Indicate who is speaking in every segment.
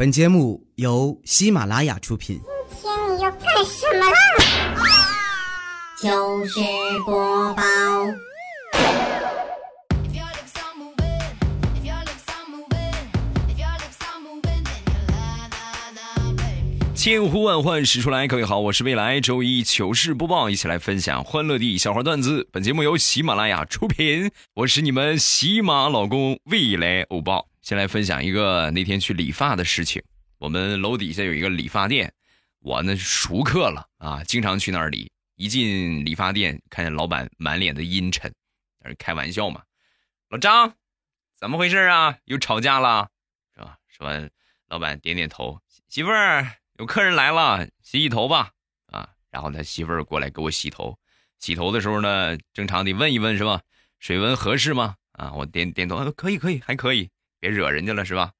Speaker 1: 本节目由喜马拉雅出品。
Speaker 2: 今天你要干什么啦？
Speaker 3: 糗事播报。
Speaker 4: 千呼万唤始出来，各位好，我是未来周一糗事播报，一起来分享欢乐的小花段子。本节目由喜马拉雅出品，我是你们喜马老公未来欧巴。先来分享一个那天去理发的事情。我们楼底下有一个理发店，我呢熟客了啊，经常去那儿理。一进理发店，看见老板满脸的阴沉，开玩笑嘛。老张，怎么回事啊？又吵架了是吧？说完，老板点点头，媳妇儿。有客人来了，洗洗头吧，啊，然后他媳妇儿过来给我洗头。洗头的时候呢，正常得问一问是吧？水温合适吗？啊，我点点头，可以，可以，还可以，别惹人家了是吧？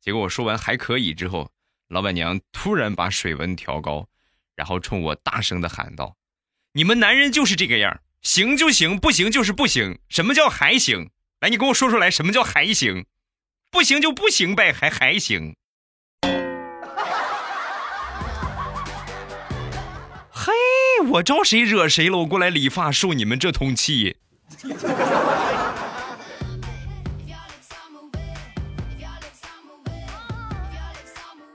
Speaker 4: 结果我说完还可以之后，老板娘突然把水温调高，然后冲我大声的喊道：“你们男人就是这个样，行就行，不行就是不行。什么叫还行？来，你跟我说出来，什么叫还行？不行就不行呗，还还行。”嘿我招谁惹谁了？我过来理发受你们这通气。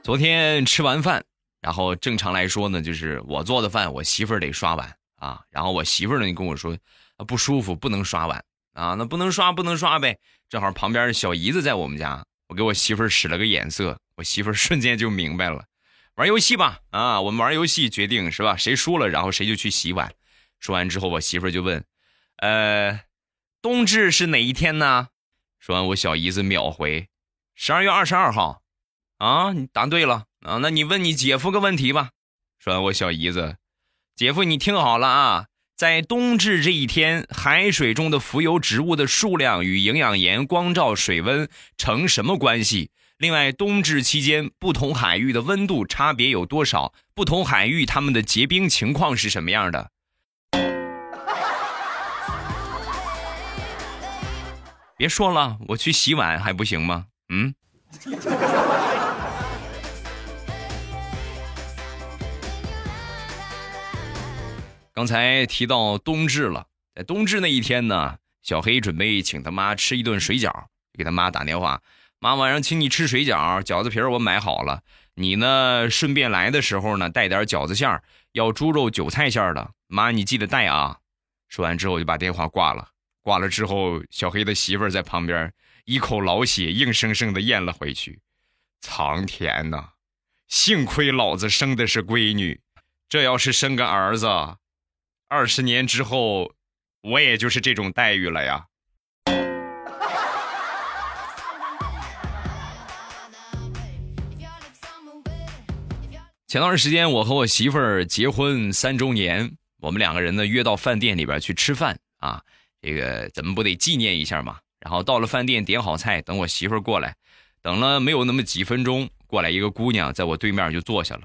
Speaker 4: 昨天吃完饭，然后正常来说呢，就是我做的饭，我媳妇儿得刷碗啊。然后我媳妇儿呢，跟我说不舒服，不能刷碗啊。那不能刷，不能刷呗。正好旁边小姨子在我们家，我给我媳妇儿使了个眼色，我媳妇儿瞬间就明白了。玩游戏吧，啊，我们玩游戏决定是吧？谁输了，然后谁就去洗碗。说完之后，我媳妇就问：“呃，冬至是哪一天呢？”说完，我小姨子秒回：“十二月二十二号。”啊，你答对了啊！那你问你姐夫个问题吧。说，我小姨子：“姐夫，你听好了啊，在冬至这一天，海水中的浮游植物的数量与营养盐、光照、水温成什么关系？”另外，冬至期间不同海域的温度差别有多少？不同海域它们的结冰情况是什么样的？别说了，我去洗碗还不行吗？嗯。刚才提到冬至了，在冬至那一天呢，小黑准备请他妈吃一顿水饺，给他妈打电话。妈，晚上请你吃水饺，饺子皮儿我买好了。你呢，顺便来的时候呢，带点饺子馅儿，要猪肉韭菜馅儿的。妈，你记得带啊。说完之后就把电话挂了。挂了之后，小黑的媳妇儿在旁边一口老血硬生生的咽了回去。苍天呐，幸亏老子生的是闺女，这要是生个儿子，二十年之后，我也就是这种待遇了呀。前段时间，我和我媳妇儿结婚三周年，我们两个人呢约到饭店里边去吃饭啊，这个怎么不得纪念一下嘛？然后到了饭店，点好菜，等我媳妇儿过来，等了没有那么几分钟，过来一个姑娘在我对面就坐下了。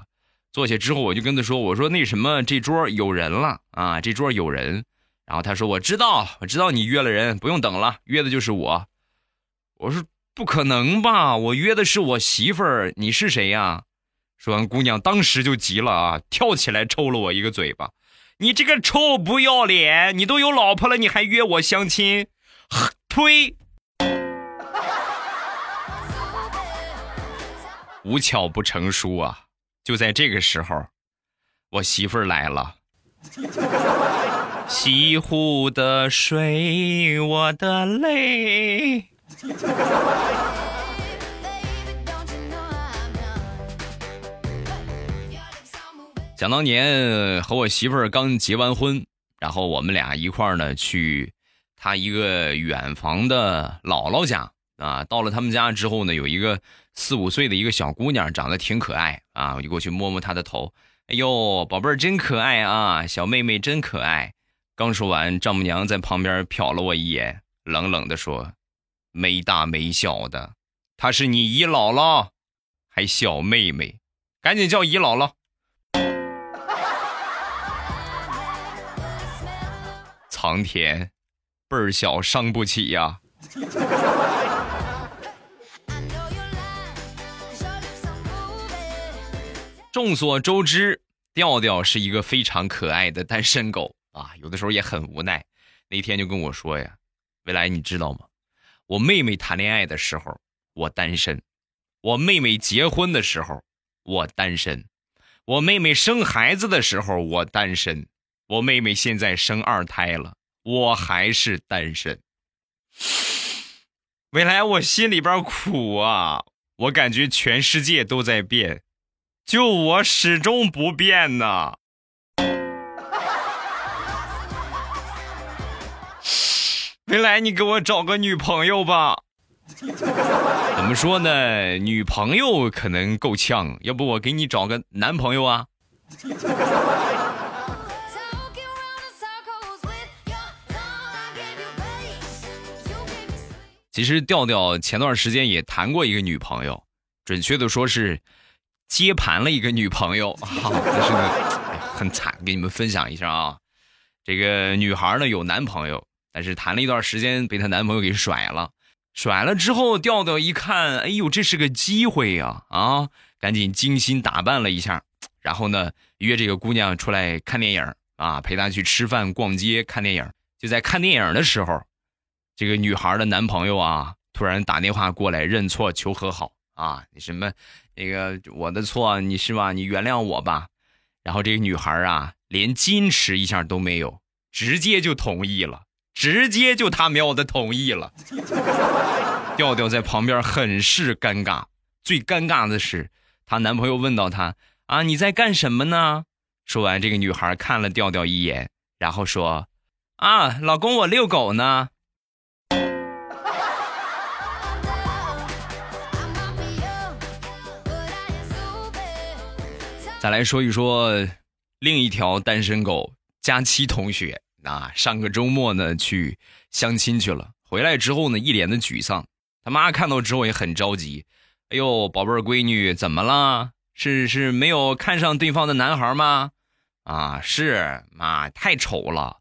Speaker 4: 坐下之后，我就跟他说：“我说那什么，这桌有人了啊，这桌有人。”然后他说：“我知道，我知道你约了人，不用等了，约的就是我。”我说：“不可能吧？我约的是我媳妇儿，你是谁呀？”说完，姑娘当时就急了啊，跳起来抽了我一个嘴巴。你这个臭不要脸！你都有老婆了，你还约我相亲？呸！无巧不成书啊！就在这个时候，我媳妇儿来了。西湖的水，我的泪。想当年和我媳妇儿刚结完婚，然后我们俩一块儿呢去他一个远房的姥姥家啊。到了他们家之后呢，有一个四五岁的一个小姑娘，长得挺可爱啊。我就过去摸摸她的头，哎呦，宝贝儿真可爱啊，小妹妹真可爱。刚说完，丈母娘在旁边瞟了我一眼，冷冷的说：“没大没小的，她是你姨姥姥，还小妹妹，赶紧叫姨姥姥。”苍天，辈儿小伤不起呀！众所周知，调调是一个非常可爱的单身狗啊，有的时候也很无奈。那天就跟我说呀：“未来，你知道吗？我妹妹谈恋爱的时候我单身，我妹妹结婚的时候我单身，我妹妹生孩子的时候我单身，我妹妹现在生二胎了，我还是单身。未来，我心里边苦啊，我感觉全世界都在变。”就我始终不变呢。未来，你给我找个女朋友吧。怎么说呢？女朋友可能够呛，要不我给你找个男朋友啊？其实调调前段时间也谈过一个女朋友，准确的说是。接盘了一个女朋友，但是呢，很惨，给你们分享一下啊。这个女孩呢有男朋友，但是谈了一段时间，被她男朋友给甩了。甩了之后，调调一看，哎呦，这是个机会呀！啊，赶紧精心打扮了一下，然后呢，约这个姑娘出来看电影啊，陪她去吃饭、逛街、看电影。就在看电影的时候，这个女孩的男朋友啊，突然打电话过来认错求和好啊，那什么。那个我的错，你是吧？你原谅我吧。然后这个女孩啊，连矜持一下都没有，直接就同意了，直接就他喵的同意了。调调在旁边很是尴尬，最尴尬的是她男朋友问到她啊，你在干什么呢？说完，这个女孩看了调调一眼，然后说啊，老公，我遛狗呢。再来说一说另一条单身狗佳期同学啊，上个周末呢去相亲去了，回来之后呢一脸的沮丧，他妈看到之后也很着急，哎呦，宝贝儿闺女怎么了？是是没有看上对方的男孩吗？啊，是妈太丑了，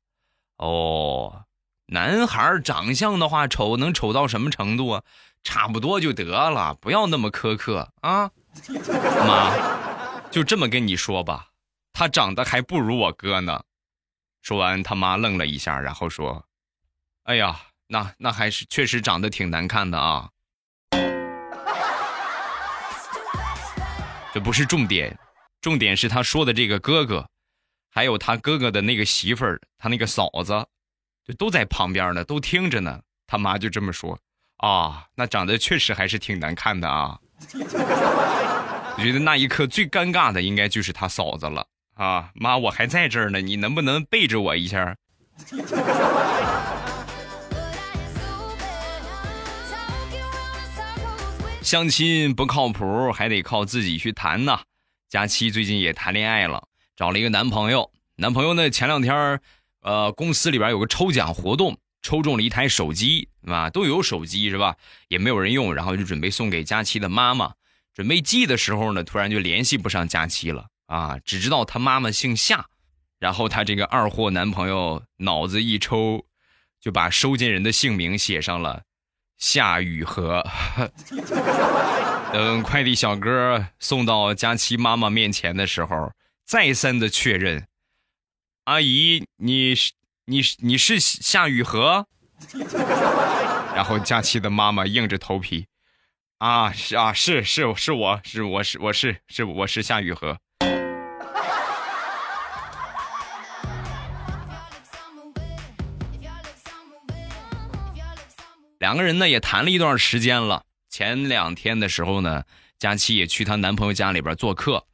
Speaker 4: 哦，男孩长相的话丑能丑到什么程度啊？差不多就得了，不要那么苛刻啊，妈。就这么跟你说吧，他长得还不如我哥呢。说完，他妈愣了一下，然后说：“哎呀，那那还是确实长得挺难看的啊。”这不是重点，重点是他说的这个哥哥，还有他哥哥的那个媳妇儿，他那个嫂子，就都在旁边呢，都听着呢。他妈就这么说：“啊，那长得确实还是挺难看的啊。” 我觉得那一刻最尴尬的应该就是他嫂子了啊！妈，我还在这儿呢，你能不能背着我一下？相亲不靠谱，还得靠自己去谈呐。佳期最近也谈恋爱了，找了一个男朋友。男朋友呢，前两天呃，公司里边有个抽奖活动，抽中了一台手机，是吧？都有手机是吧？也没有人用，然后就准备送给佳期的妈妈。准备寄的时候呢，突然就联系不上佳期了啊！只知道他妈妈姓夏，然后他这个二货男朋友脑子一抽，就把收件人的姓名写上了夏雨荷。等快递小哥送到佳期妈妈面前的时候，再三的确认：“阿姨，你是你你是夏雨荷？” 然后佳期的妈妈硬着头皮。啊，是啊，是是是我是我是我是是我是夏雨荷。两个人呢也谈了一段时间了。前两天的时候呢，佳期也去她男朋友家里边做客。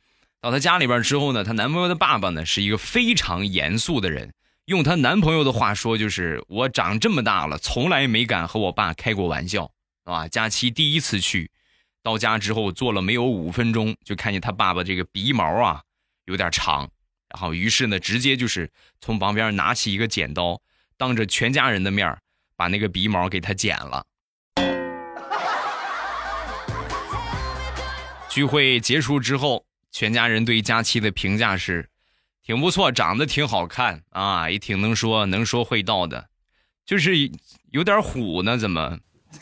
Speaker 4: 到她家里边之后呢，她男朋友的爸爸呢是一个非常严肃的人。用她男朋友的话说，就是我长这么大了，从来没敢和我爸开过玩笑。啊，佳期第一次去，到家之后坐了没有五分钟，就看见他爸爸这个鼻毛啊有点长，然后于是呢，直接就是从旁边拿起一个剪刀，当着全家人的面把那个鼻毛给他剪了。聚会结束之后，全家人对佳期的评价是，挺不错，长得挺好看啊，也挺能说，能说会道的，就是有点虎呢，怎么？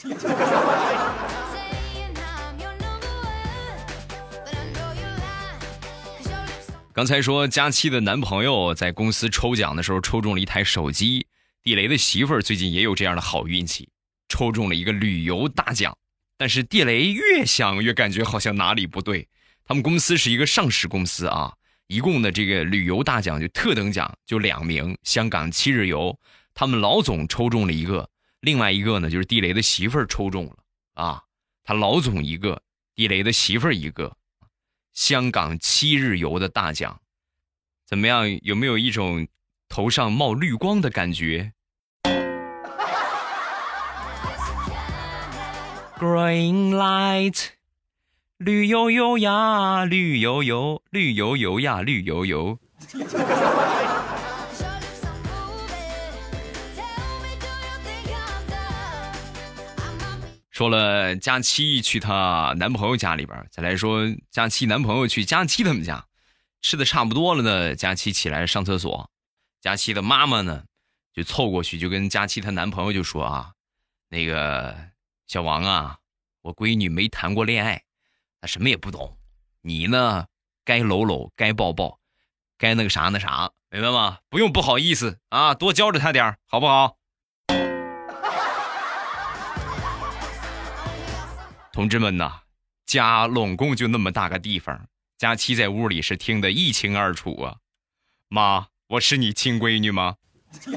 Speaker 4: 刚才说佳期的男朋友在公司抽奖的时候抽中了一台手机，地雷的媳妇儿最近也有这样的好运气，抽中了一个旅游大奖。但是地雷越想越感觉好像哪里不对。他们公司是一个上市公司啊，一共的这个旅游大奖就特等奖就两名，香港七日游，他们老总抽中了一个，另外一个呢就是地雷的媳妇儿抽中了啊，他老总一个，地雷的媳妇儿一个。香港七日游的大奖，怎么样？有没有一种头上冒绿光的感觉？Green light，绿油油呀，绿油油，绿油油呀，绿油油。说了佳期去她男朋友家里边，再来说佳期男朋友去佳期他们家，吃的差不多了呢。佳期起来上厕所，佳期的妈妈呢就凑过去就跟佳期她男朋友就说啊，那个小王啊，我闺女没谈过恋爱，她什么也不懂，你呢该搂搂，该抱抱，该那个啥那啥，明白吗？不用不好意思啊，多教着她点好不好？同志们呐，家拢共就那么大个地方，佳期在屋里是听得一清二楚啊。妈，我是你亲闺女吗？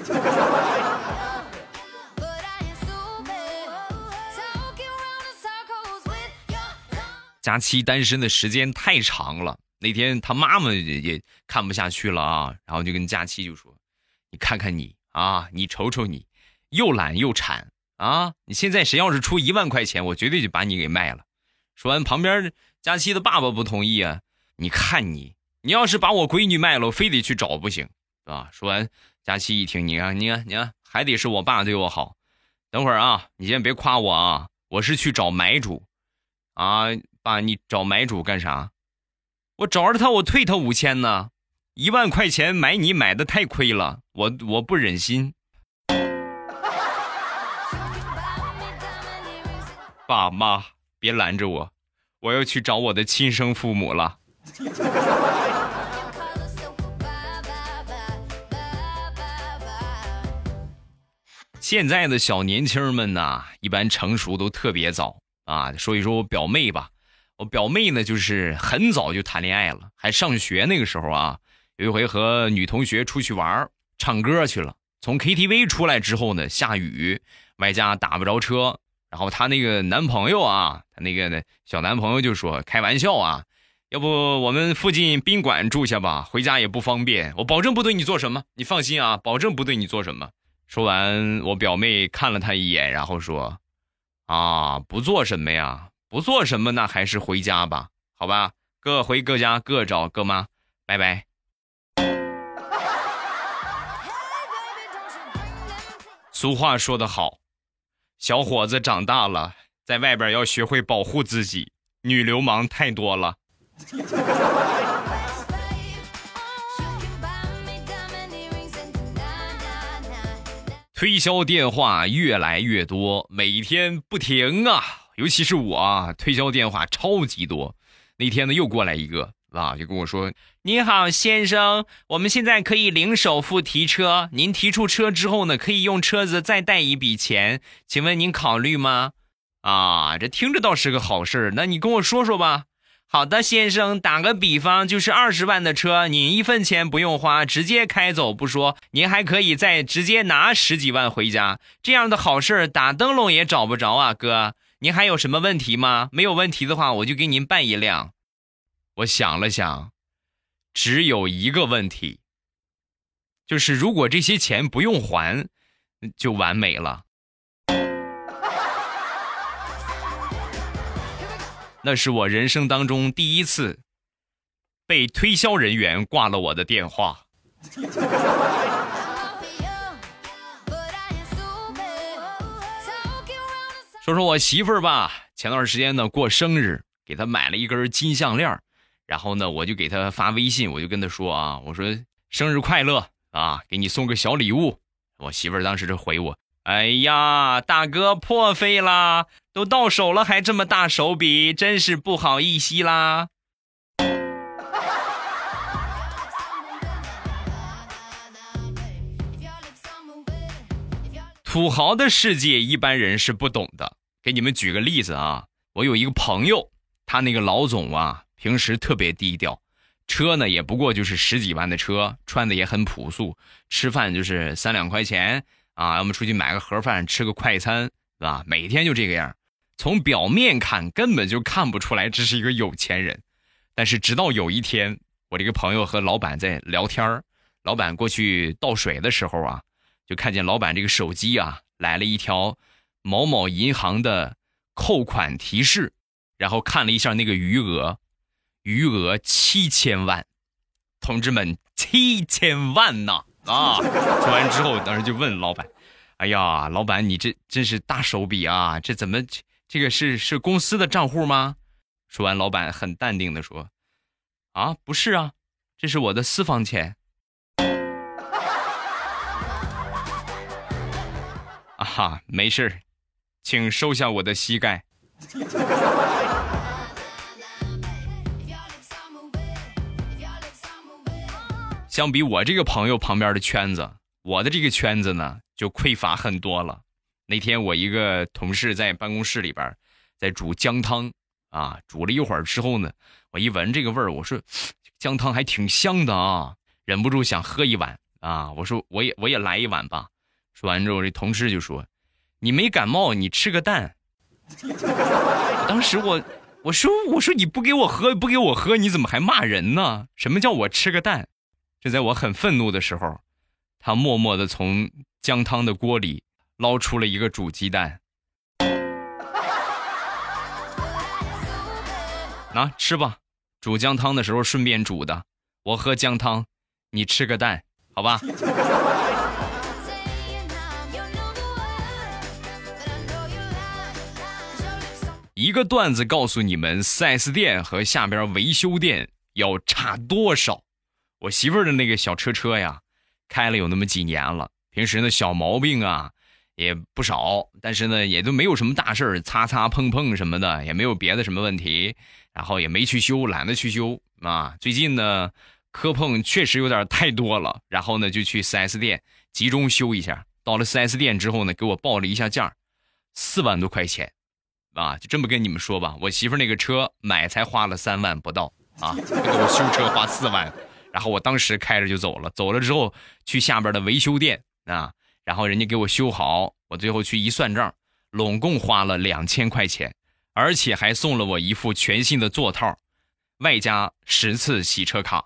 Speaker 4: 佳期单身的时间太长了，那天他妈妈也也看不下去了啊，然后就跟佳期就说：“你看看你啊，你瞅瞅你，又懒又馋。”啊！你现在谁要是出一万块钱，我绝对就把你给卖了。说完，旁边佳期的爸爸不同意啊！你看你，你要是把我闺女卖了，我非得去找不行，是吧？说完，佳期一听，你看，你看，你看，还得是我爸对我好。等会儿啊，你先别夸我啊，我是去找买主。啊，爸，你找买主干啥？我找着他，我退他五千呢。一万块钱买你买的太亏了，我我不忍心。爸妈，别拦着我，我要去找我的亲生父母了。现在的小年轻们呢，一般成熟都特别早啊。说一说我表妹吧，我表妹呢，就是很早就谈恋爱了，还上学那个时候啊，有一回和女同学出去玩唱歌去了，从 KTV 出来之后呢，下雨，外加打不着车。然后她那个男朋友啊，她那个小男朋友就说：“开玩笑啊，要不我们附近宾馆住下吧，回家也不方便。我保证不对你做什么，你放心啊，保证不对你做什么。”说完，我表妹看了他一眼，然后说：“啊，不做什么呀？不做什么，那还是回家吧，好吧，各回各家，各找各妈，拜拜。”俗话说得好。小伙子长大了，在外边要学会保护自己，女流氓太多了。推销电话越来越多，每天不停啊！尤其是我啊，推销电话超级多。那天呢，又过来一个。啊，就跟我说：“你好，先生，我们现在可以零首付提车。您提出车之后呢，可以用车子再贷一笔钱，请问您考虑吗？”啊，这听着倒是个好事儿那你跟我说说吧。好的，先生，打个比方，就是二十万的车，您一分钱不用花，直接开走不说，您还可以再直接拿十几万回家。这样的好事儿打灯笼也找不着啊，哥。您还有什么问题吗？没有问题的话，我就给您办一辆。我想了想，只有一个问题，就是如果这些钱不用还，就完美了。那是我人生当中第一次被推销人员挂了我的电话。说说我媳妇儿吧，前段时间呢过生日，给她买了一根金项链然后呢我就给他发微信我就跟他说啊我说生日快乐啊给你送个小礼物。我媳妇儿当时就回我哎呀大哥破费啦都到手了还这么大手笔真是不好意思啦。土豪的世界一般人是不懂的。给你们举个例子啊我有一个朋友他那个老总啊平时特别低调，车呢也不过就是十几万的车，穿的也很朴素，吃饭就是三两块钱啊，要么出去买个盒饭吃个快餐，是吧？每天就这个样，从表面看根本就看不出来这是一个有钱人。但是直到有一天，我这个朋友和老板在聊天老板过去倒水的时候啊，就看见老板这个手机啊来了一条。某某银行的扣款提示，然后看了一下那个余额，余额七千万，同志们，七千万呐！啊，说完之后，当时就问老板：“哎呀，老板，你这真是大手笔啊！这怎么这个是是公司的账户吗？”说完，老板很淡定的说：“啊，不是啊，这是我的私房钱。”啊哈，没事儿。请收下我的膝盖。相比我这个朋友旁边的圈子，我的这个圈子呢就匮乏很多了。那天我一个同事在办公室里边在煮姜汤啊，煮了一会儿之后呢，我一闻这个味儿，我说姜汤还挺香的啊，忍不住想喝一碗啊。我说我也我也来一碗吧。说完之后，这同事就说。你没感冒，你吃个蛋。当时我我说我说你不给我喝不给我喝，你怎么还骂人呢？什么叫我吃个蛋？就在我很愤怒的时候，他默默的从姜汤的锅里捞出了一个煮鸡蛋。拿吃吧，煮姜汤的时候顺便煮的。我喝姜汤，你吃个蛋，好吧？一个段子告诉你们，4S 店和下边维修店要差多少？我媳妇儿的那个小车车呀，开了有那么几年了，平时呢小毛病啊也不少，但是呢也都没有什么大事儿，擦擦碰碰什么的也没有别的什么问题，然后也没去修，懒得去修啊。最近呢磕碰确实有点太多了，然后呢就去 4S 店集中修一下。到了 4S 店之后呢，给我报了一下价，四万多块钱。啊，就这么跟你们说吧，我媳妇那个车买才花了三万不到啊，给我修车花四万，然后我当时开着就走了，走了之后去下边的维修店啊，然后人家给我修好，我最后去一算账，拢共花了两千块钱，而且还送了我一副全新的座套，外加十次洗车卡。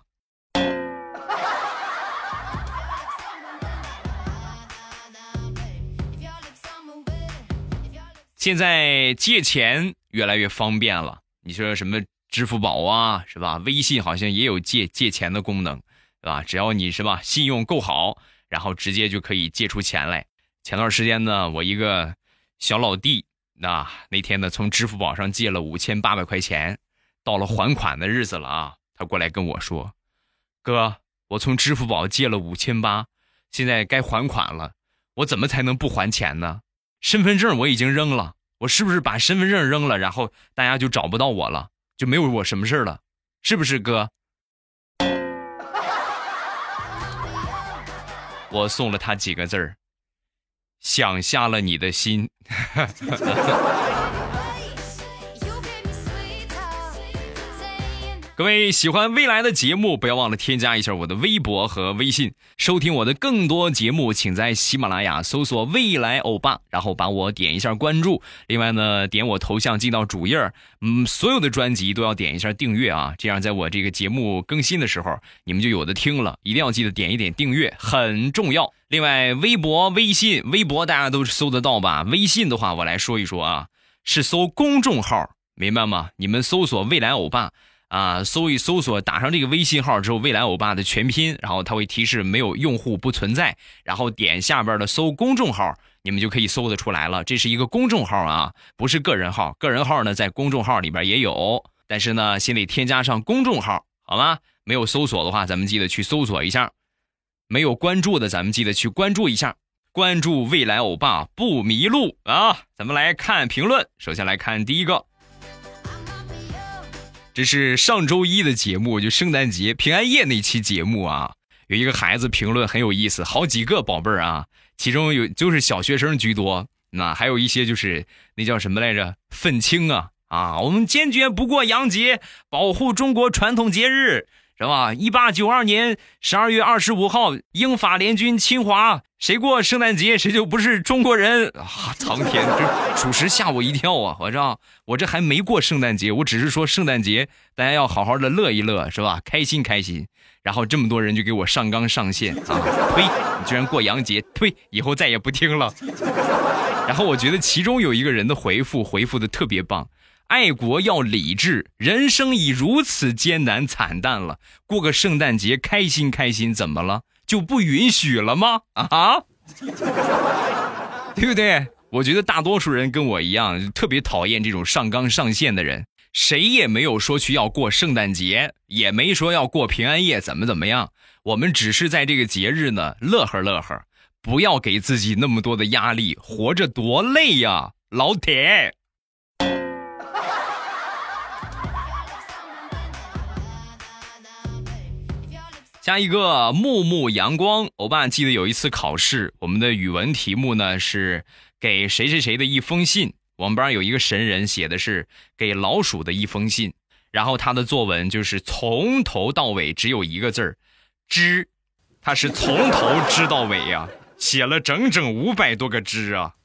Speaker 4: 现在借钱越来越方便了，你说什么支付宝啊，是吧？微信好像也有借借钱的功能，对吧？只要你是吧，信用够好，然后直接就可以借出钱来。前段时间呢，我一个小老弟，那那天呢，从支付宝上借了五千八百块钱，到了还款的日子了啊，他过来跟我说：“哥，我从支付宝借了五千八，现在该还款了，我怎么才能不还钱呢？”身份证我已经扔了，我是不是把身份证扔了，然后大家就找不到我了，就没有我什么事儿了，是不是哥？我送了他几个字儿，想瞎了你的心。各位喜欢未来的节目，不要忘了添加一下我的微博和微信，收听我的更多节目，请在喜马拉雅搜索“未来欧巴”，然后把我点一下关注。另外呢，点我头像进到主页嗯，所有的专辑都要点一下订阅啊，这样在我这个节目更新的时候，你们就有的听了。一定要记得点一点订阅，很重要。另外，微博、微信，微博大家都搜得到吧？微信的话，我来说一说啊，是搜公众号，明白吗？你们搜索“未来欧巴”。啊，搜一搜索，打上这个微信号之后，未来欧巴的全拼，然后它会提示没有用户不存在，然后点下边的搜公众号，你们就可以搜得出来了。这是一个公众号啊，不是个人号。个人号呢，在公众号里边也有，但是呢，先得添加上公众号，好吗？没有搜索的话，咱们记得去搜索一下；没有关注的，咱们记得去关注一下。关注未来欧巴不迷路啊！咱们来看评论，首先来看第一个。这是上周一的节目，就圣诞节平安夜那期节目啊，有一个孩子评论很有意思，好几个宝贝儿啊，其中有就是小学生居多，那还有一些就是那叫什么来着？愤青啊啊！我们坚决不过洋节，保护中国传统节日。是吧？一八九二年十二月二十五号，英法联军侵华，谁过圣诞节谁就不是中国人啊！苍天，这属实吓我一跳啊！我这我这还没过圣诞节，我只是说圣诞节大家要好好的乐一乐，是吧？开心开心。然后这么多人就给我上纲上线啊！呸！你居然过洋节，呸！以后再也不听了。然后我觉得其中有一个人的回复回复的特别棒。爱国要理智，人生已如此艰难惨淡了，过个圣诞节开心开心，怎么了？就不允许了吗？啊，对不对？我觉得大多数人跟我一样，特别讨厌这种上纲上线的人。谁也没有说去要过圣诞节，也没说要过平安夜，怎么怎么样？我们只是在这个节日呢，乐呵乐呵，不要给自己那么多的压力，活着多累呀，老铁。加一个木木阳光，欧巴记得有一次考试，我们的语文题目呢是给谁谁谁的一封信。我们班有一个神人写的是给老鼠的一封信，然后他的作文就是从头到尾只有一个字儿“知”，他是从头知到尾呀，写了整整五百多个“知”啊。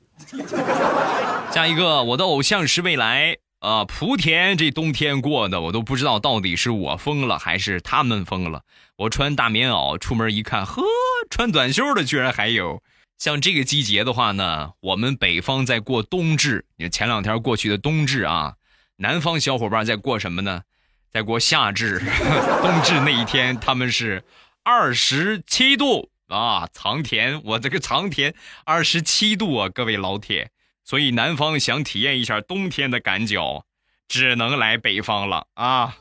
Speaker 4: 加一个，我的偶像是未来。啊，莆田这冬天过的，我都不知道到底是我疯了还是他们疯了。我穿大棉袄出门一看，呵，穿短袖的居然还有。像这个季节的话呢，我们北方在过冬至，前两天过去的冬至啊，南方小伙伴在过什么呢？在过夏至。冬至那一天他们是二十七度啊，藏田，我这个藏田二十七度啊，各位老铁。所以南方想体验一下冬天的感觉，只能来北方了啊！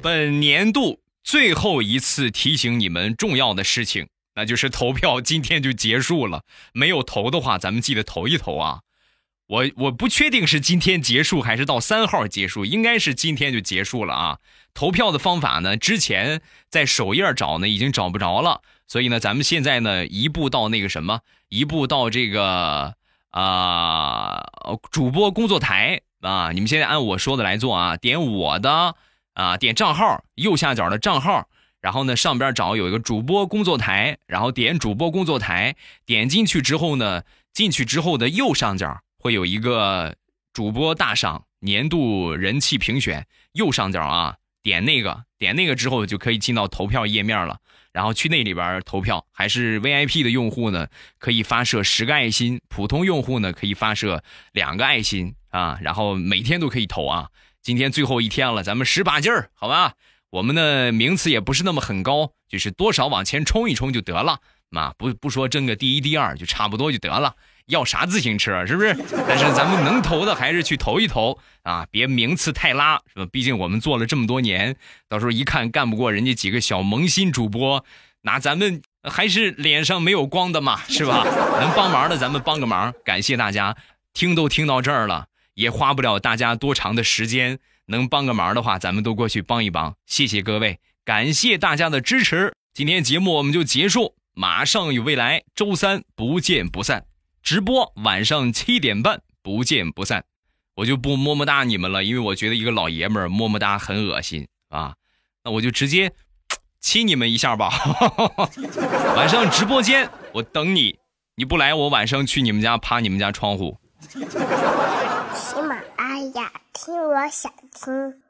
Speaker 4: 本年度最后一次提醒你们重要的事情，那就是投票今天就结束了。没有投的话，咱们记得投一投啊！我我不确定是今天结束还是到三号结束，应该是今天就结束了啊！投票的方法呢，之前在首页找呢，已经找不着了。所以呢，咱们现在呢，一步到那个什么，一步到这个啊，主播工作台啊，你们现在按我说的来做啊，点我的啊，点账号右下角的账号，然后呢，上边找有一个主播工作台，然后点主播工作台，点进去之后呢，进去之后的右上角会有一个主播大赏年度人气评选，右上角啊，点那个，点那个之后就可以进到投票页面了。然后去那里边投票，还是 VIP 的用户呢，可以发射十个爱心；普通用户呢，可以发射两个爱心啊。然后每天都可以投啊。今天最后一天了，咱们使把劲儿，好吧？我们的名次也不是那么很高，就是多少往前冲一冲就得了嘛。不不说争个第一、第二，就差不多就得了。要啥自行车是不是？但是咱们能投的还是去投一投啊，别名次太拉，是吧？毕竟我们做了这么多年，到时候一看干不过人家几个小萌新主播，那咱们还是脸上没有光的嘛，是吧？能帮忙的咱们帮个忙，感谢大家，听都听到这儿了，也花不了大家多长的时间，能帮个忙的话，咱们都过去帮一帮，谢谢各位，感谢大家的支持，今天节目我们就结束，马上有未来，周三不见不散。直播晚上七点半，不见不散。我就不么么哒你们了，因为我觉得一个老爷们儿么么哒很恶心啊。那我就直接亲你们一下吧。晚上直播间我等你，你不来我晚上去你们家趴你们家窗户。
Speaker 2: 喜马拉雅听，我想听。